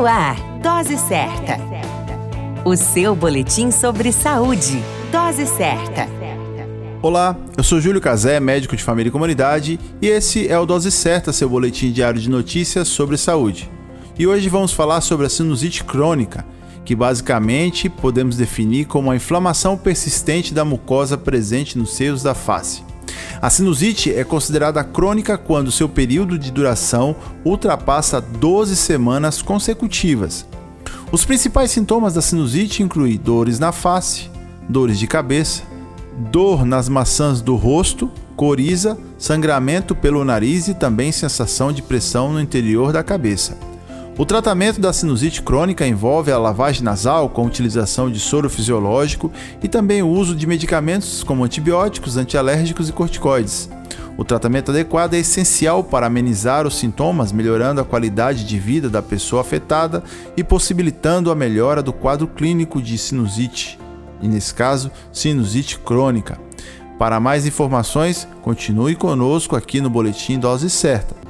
No ar, Dose Certa. O seu boletim sobre saúde. Dose Certa. Olá, eu sou Júlio Cazé, médico de família e comunidade, e esse é o Dose Certa, seu boletim diário de notícias sobre saúde. E hoje vamos falar sobre a sinusite crônica, que basicamente podemos definir como a inflamação persistente da mucosa presente nos seios da face. A sinusite é considerada crônica quando seu período de duração ultrapassa 12 semanas consecutivas. Os principais sintomas da sinusite incluem dores na face, dores de cabeça, dor nas maçãs do rosto, coriza, sangramento pelo nariz e também sensação de pressão no interior da cabeça. O tratamento da sinusite crônica envolve a lavagem nasal com utilização de soro fisiológico e também o uso de medicamentos como antibióticos, antialérgicos e corticoides. O tratamento adequado é essencial para amenizar os sintomas, melhorando a qualidade de vida da pessoa afetada e possibilitando a melhora do quadro clínico de sinusite, e nesse caso, sinusite crônica. Para mais informações, continue conosco aqui no Boletim Dose Certa.